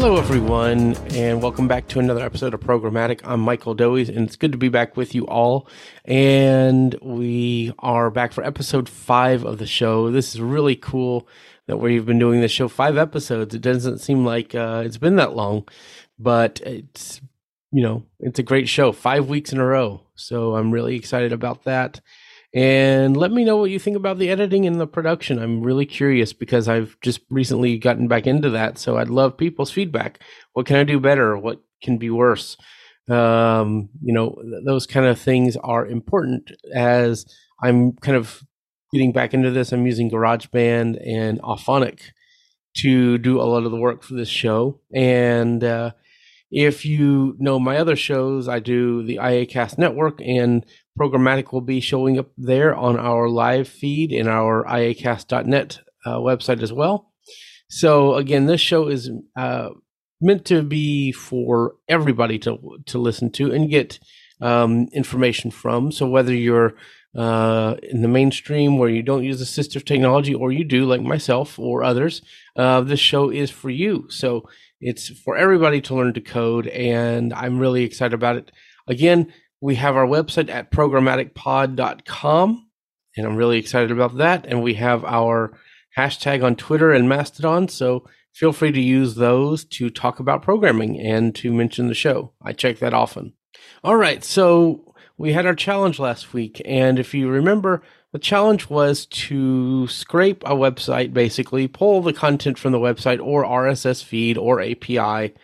Hello, everyone, and welcome back to another episode of Programmatic. I'm Michael Doise, and it's good to be back with you all. And we are back for episode five of the show. This is really cool that we've been doing this show five episodes. It doesn't seem like uh, it's been that long, but it's you know it's a great show. Five weeks in a row, so I'm really excited about that. And let me know what you think about the editing and the production. I'm really curious because I've just recently gotten back into that. So I'd love people's feedback. What can I do better? What can be worse? Um, you know, th- those kind of things are important as I'm kind of getting back into this. I'm using GarageBand and Auphonic to do a lot of the work for this show. And uh, if you know my other shows, I do the IACast Network and programmatic will be showing up there on our live feed in our iacast.net uh, website as well. So again, this show is uh, meant to be for everybody to to listen to and get um, information from. So whether you're uh, in the mainstream where you don't use assistive technology, or you do, like myself or others, uh, this show is for you. So it's for everybody to learn to code, and I'm really excited about it. Again, we have our website at programmaticpod.com, and I'm really excited about that. And we have our hashtag on Twitter and Mastodon, so feel free to use those to talk about programming and to mention the show. I check that often. All right, so we had our challenge last week, and if you remember, the challenge was to scrape a website, basically pull the content from the website or RSS feed or API,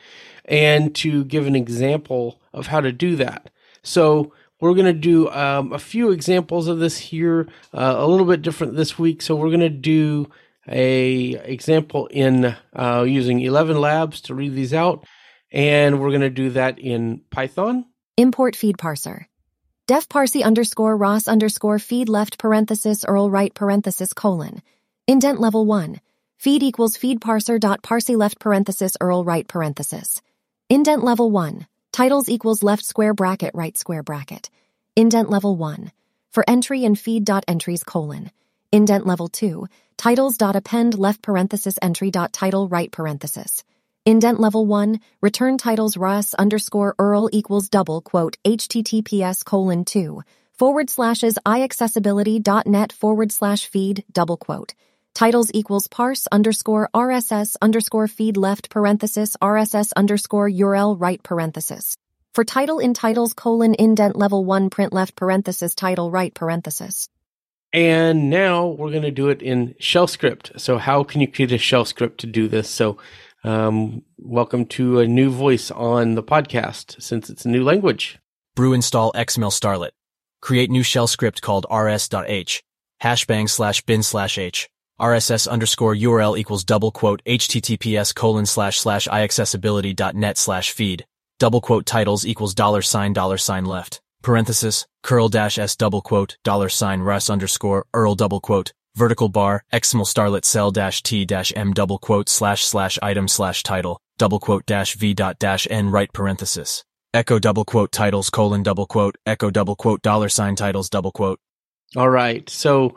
and to give an example of how to do that. So we're going to do um, a few examples of this here, uh, a little bit different this week. So we're going to do a example in uh, using 11 labs to read these out, and we're going to do that in Python. Import feed parser. Def parsi underscore Ross underscore feed left parenthesis Earl right parenthesis colon. Indent level 1. Feed equals feed parser dot parsi left parenthesis Earl right parenthesis. Indent level 1. Titles equals left square bracket right square bracket. Indent level 1. For entry and feed dot entries colon. Indent level 2. Titles dot append left parenthesis entry dot title right parenthesis. Indent level 1. Return titles Russ underscore Earl equals double quote https colon 2 forward slashes iaccessibility.net forward slash feed double quote. Titles equals parse underscore RSS underscore feed left parenthesis RSS underscore URL right parenthesis. For title in titles colon indent level 1 print left parenthesis title right parenthesis. And now we're going to do it in shell script. So how can you create a shell script to do this? So um, welcome to a new voice on the podcast since it's a new language. brew install xml starlet. Create new shell script called rs.h. Hashbang slash bin slash h. RSS underscore URL equals double quote HTTPS colon slash slash iaccessibility.net slash feed. Double quote titles equals dollar sign dollar sign left. Parenthesis, curl dash s double quote, dollar sign Russ underscore, Earl double quote, vertical bar, XML starlet cell dash t dash m double quote slash slash item slash title, double quote dash v dot dash n right parenthesis. Echo double quote titles colon double quote, echo double quote dollar sign titles double quote. All right. So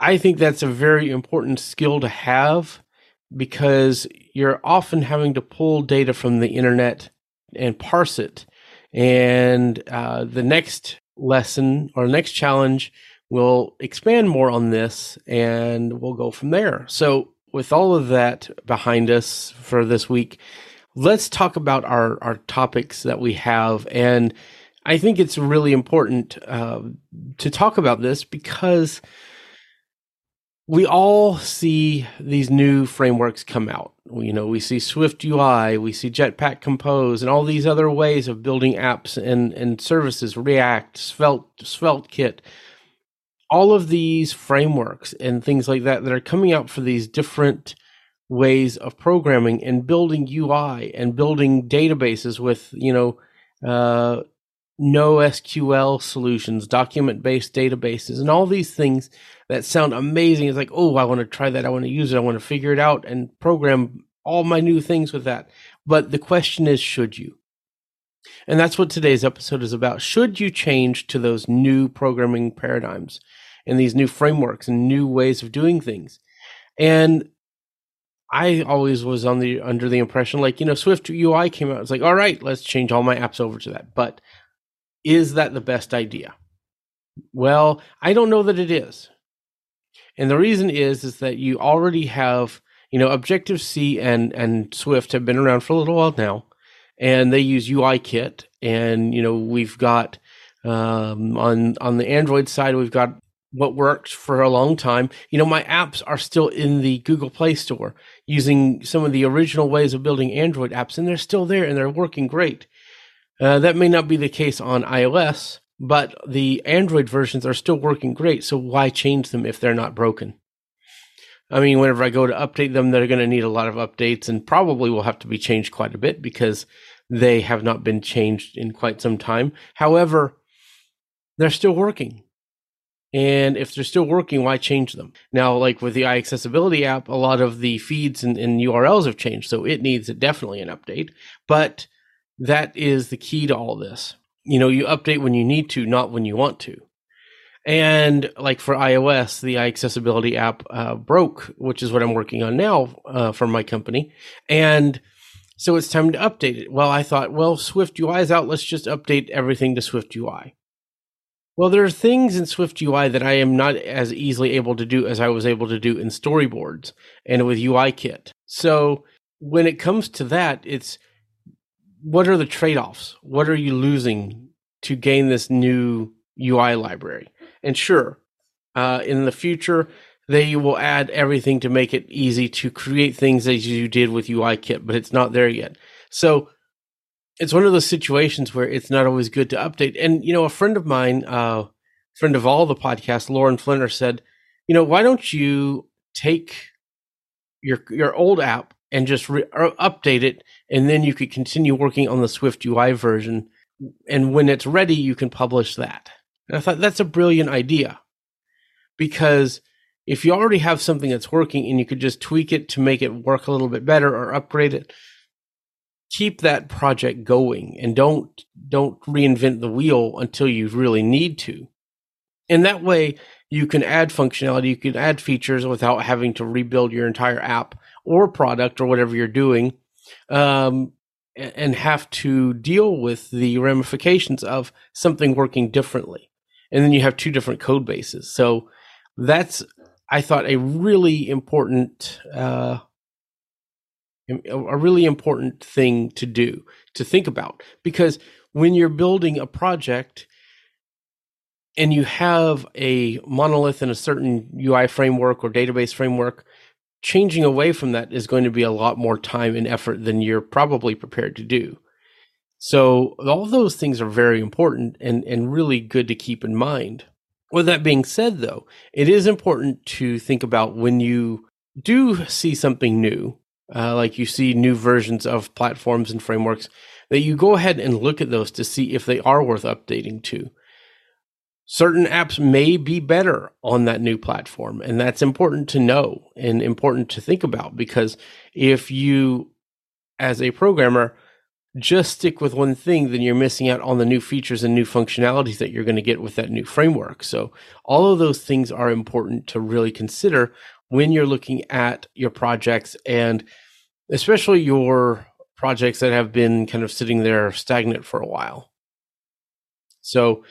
I think that's a very important skill to have because you're often having to pull data from the internet and parse it. And uh, the next lesson or next challenge will expand more on this and we'll go from there. So, with all of that behind us for this week, let's talk about our, our topics that we have. And I think it's really important uh, to talk about this because we all see these new frameworks come out. You know, we see Swift UI, we see Jetpack Compose, and all these other ways of building apps and, and services, React, Svelte, Svelte Kit, all of these frameworks and things like that that are coming out for these different ways of programming and building UI and building databases with, you know, uh, no SQL solutions, document based databases, and all these things that sound amazing. It's like, oh, I want to try that. I want to use it. I want to figure it out and program all my new things with that. But the question is, should you? And that's what today's episode is about. Should you change to those new programming paradigms and these new frameworks and new ways of doing things? And I always was on the under the impression like, you know, Swift UI came out. It's like, all right, let's change all my apps over to that. But is that the best idea? Well, I don't know that it is. And the reason is is that you already have, you know, Objective C and and Swift have been around for a little while now, and they use UIKit, and you know we've got um, on on the Android side we've got what worked for a long time. You know, my apps are still in the Google Play Store using some of the original ways of building Android apps, and they're still there and they're working great. Uh, that may not be the case on iOS, but the Android versions are still working great. So why change them if they're not broken? I mean, whenever I go to update them, they're going to need a lot of updates and probably will have to be changed quite a bit because they have not been changed in quite some time. However, they're still working. And if they're still working, why change them? Now, like with the iAccessibility app, a lot of the feeds and, and URLs have changed. So it needs definitely an update. But that is the key to all this you know, you update when you need to, not when you want to. And like for iOS, the iAccessibility app uh, broke, which is what I'm working on now uh, for my company. And so it's time to update it. Well, I thought, well, Swift UI is out. Let's just update everything to Swift UI. Well, there are things in Swift UI that I am not as easily able to do as I was able to do in storyboards and with UIKit. So when it comes to that, it's what are the trade-offs? What are you losing to gain this new UI library? And sure, uh, in the future, they will add everything to make it easy to create things as you did with UIKit, but it's not there yet. So it's one of those situations where it's not always good to update. And you know, a friend of mine, uh, friend of all the podcasts, Lauren Flinner said, you know, why don't you take your your old app and just re- uh, update it, and then you could continue working on the Swift UI version. And when it's ready, you can publish that. And I thought that's a brilliant idea because if you already have something that's working and you could just tweak it to make it work a little bit better or upgrade it, keep that project going and don't don't reinvent the wheel until you really need to. And that way you can add functionality, you can add features without having to rebuild your entire app or product or whatever you're doing um, and have to deal with the ramifications of something working differently. And then you have two different code bases. So that's, I thought, a really important, uh, a really important thing to do, to think about. Because when you're building a project, and you have a monolith in a certain UI framework or database framework, changing away from that is going to be a lot more time and effort than you're probably prepared to do. So all those things are very important and, and really good to keep in mind. With that being said, though, it is important to think about when you do see something new, uh, like you see new versions of platforms and frameworks, that you go ahead and look at those to see if they are worth updating to certain apps may be better on that new platform. And that's important to know and important to think about because if you, as a programmer, just stick with one thing, then you're missing out on the new features and new functionalities that you're going to get with that new framework. So, all of those things are important to really consider when you're looking at your projects and especially your projects that have been kind of sitting there stagnant for a while. So,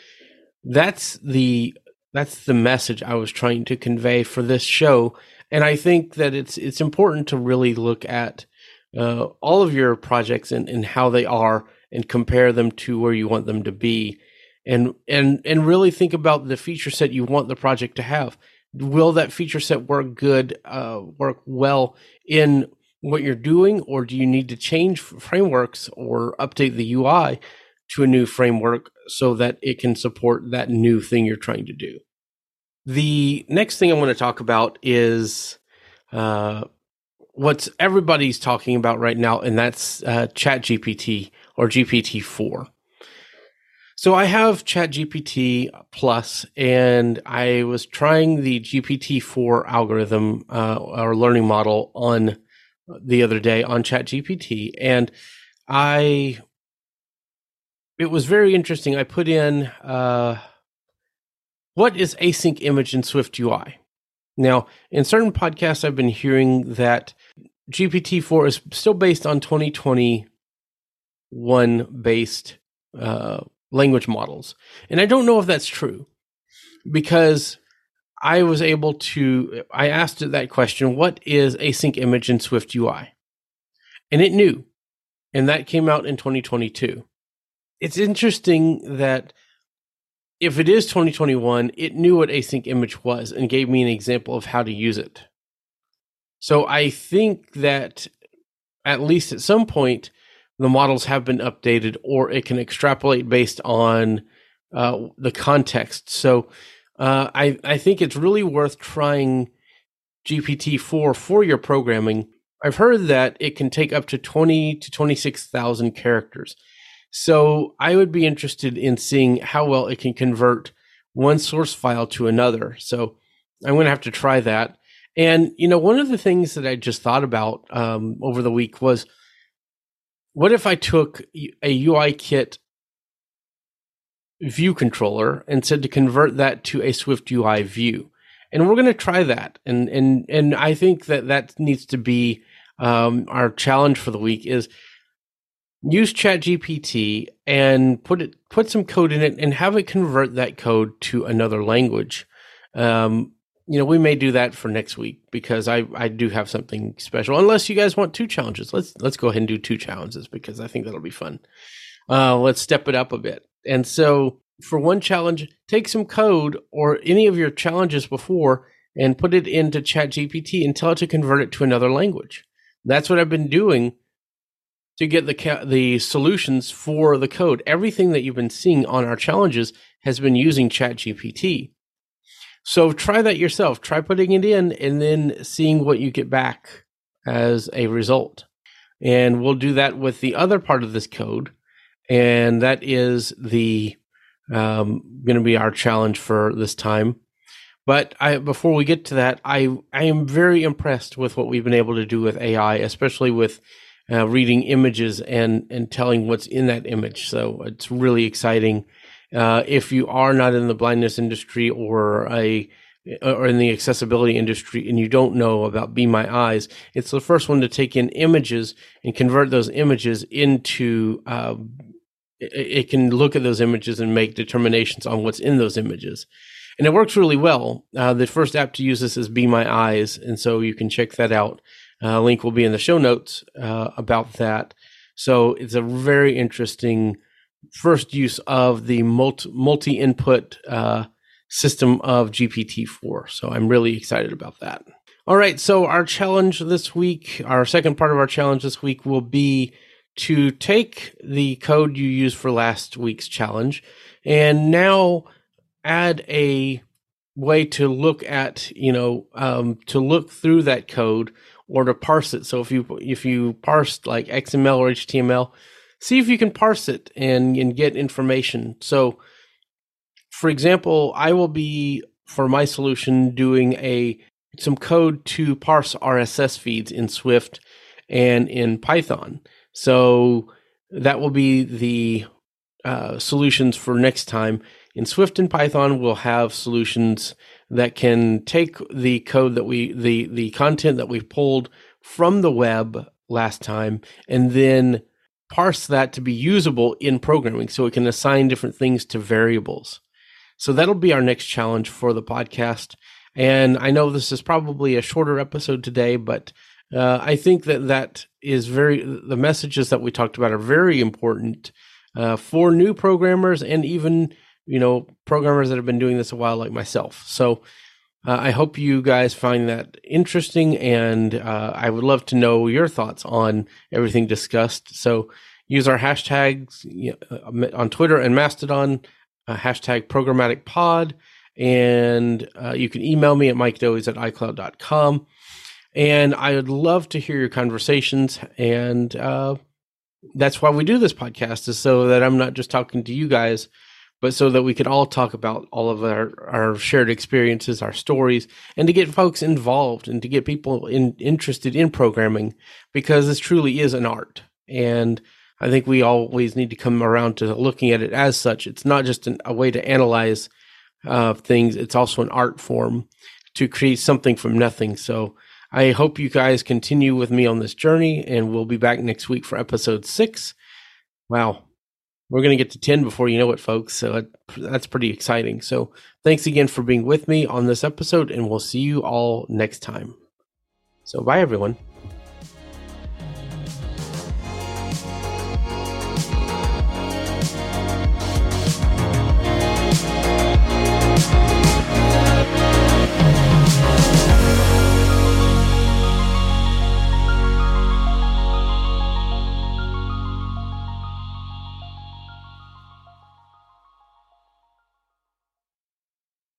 that's the that's the message I was trying to convey for this show, and I think that it's it's important to really look at uh, all of your projects and, and how they are and compare them to where you want them to be, and and and really think about the feature set you want the project to have. Will that feature set work good, uh, work well in what you're doing, or do you need to change frameworks or update the UI to a new framework so that it can support that new thing you're trying to do. The next thing I want to talk about is uh, what's everybody's talking about right now, and that's uh, ChatGPT or GPT 4. So I have ChatGPT Plus, and I was trying the GPT 4 algorithm uh, or learning model on the other day on ChatGPT, and I it was very interesting. I put in uh, what is async image in Swift UI. Now, in certain podcasts, I've been hearing that GPT four is still based on 2021 based uh, language models, and I don't know if that's true because I was able to. I asked it that question: What is async image in Swift UI? And it knew, and that came out in 2022. It's interesting that if it is 2021, it knew what async image was and gave me an example of how to use it. So I think that at least at some point, the models have been updated or it can extrapolate based on uh, the context. So uh, I, I think it's really worth trying GPT-4 for your programming. I've heard that it can take up to 20 to 26,000 characters. So I would be interested in seeing how well it can convert one source file to another. So I'm going to have to try that. And, you know, one of the things that I just thought about um, over the week was what if I took a UI kit view controller and said to convert that to a Swift UI view? And we're going to try that. And, and, and I think that that needs to be um, our challenge for the week is use ChatGPT and put it put some code in it and have it convert that code to another language. Um, you know, we may do that for next week because I I do have something special. Unless you guys want two challenges, let's let's go ahead and do two challenges because I think that'll be fun. Uh, let's step it up a bit. And so for one challenge, take some code or any of your challenges before and put it into ChatGPT and tell it to convert it to another language. That's what I've been doing to get the ca- the solutions for the code. Everything that you've been seeing on our challenges has been using ChatGPT. So try that yourself. Try putting it in and then seeing what you get back as a result. And we'll do that with the other part of this code, and that is the um, going to be our challenge for this time. But I, before we get to that, I I am very impressed with what we've been able to do with AI, especially with uh, reading images and and telling what's in that image. So it's really exciting. Uh, if you are not in the blindness industry or a or in the accessibility industry and you don't know about Be My Eyes, it's the first one to take in images and convert those images into. Uh, it, can look at those images and make determinations on what's in those images and it works really well. Uh, the first app to use this is Be My Eyes, and so you can check that out. Uh, link will be in the show notes uh, about that. So it's a very interesting first use of the multi input uh, system of GPT-4. So I'm really excited about that. All right, so our challenge this week, our second part of our challenge this week will be to take the code you used for last week's challenge and now add a way to look at, you know, um, to look through that code or to parse it. So if you if you parse like XML or HTML, see if you can parse it and and get information. So for example, I will be for my solution doing a some code to parse RSS feeds in Swift and in Python. So that will be the uh, solutions for next time. In Swift and Python, we'll have solutions that can take the code that we the the content that we pulled from the web last time and then parse that to be usable in programming so it can assign different things to variables. So that'll be our next challenge for the podcast. And I know this is probably a shorter episode today, but uh, I think that that is very, the messages that we talked about are very important uh, for new programmers and even you know, programmers that have been doing this a while, like myself. So uh, I hope you guys find that interesting, and uh, I would love to know your thoughts on everything discussed. So use our hashtags uh, on Twitter and Mastodon, uh, hashtag programmatic pod, and uh, you can email me at mikedoise at icloud.com. And I would love to hear your conversations and uh, that's why we do this podcast is so that I'm not just talking to you guys, but so that we could all talk about all of our, our shared experiences, our stories, and to get folks involved and to get people in, interested in programming because this truly is an art. And I think we always need to come around to looking at it as such. It's not just an, a way to analyze uh, things, it's also an art form to create something from nothing. So I hope you guys continue with me on this journey, and we'll be back next week for episode six. Wow, we're going to get to 10 before you know it, folks. So that's pretty exciting. So thanks again for being with me on this episode, and we'll see you all next time. So bye, everyone.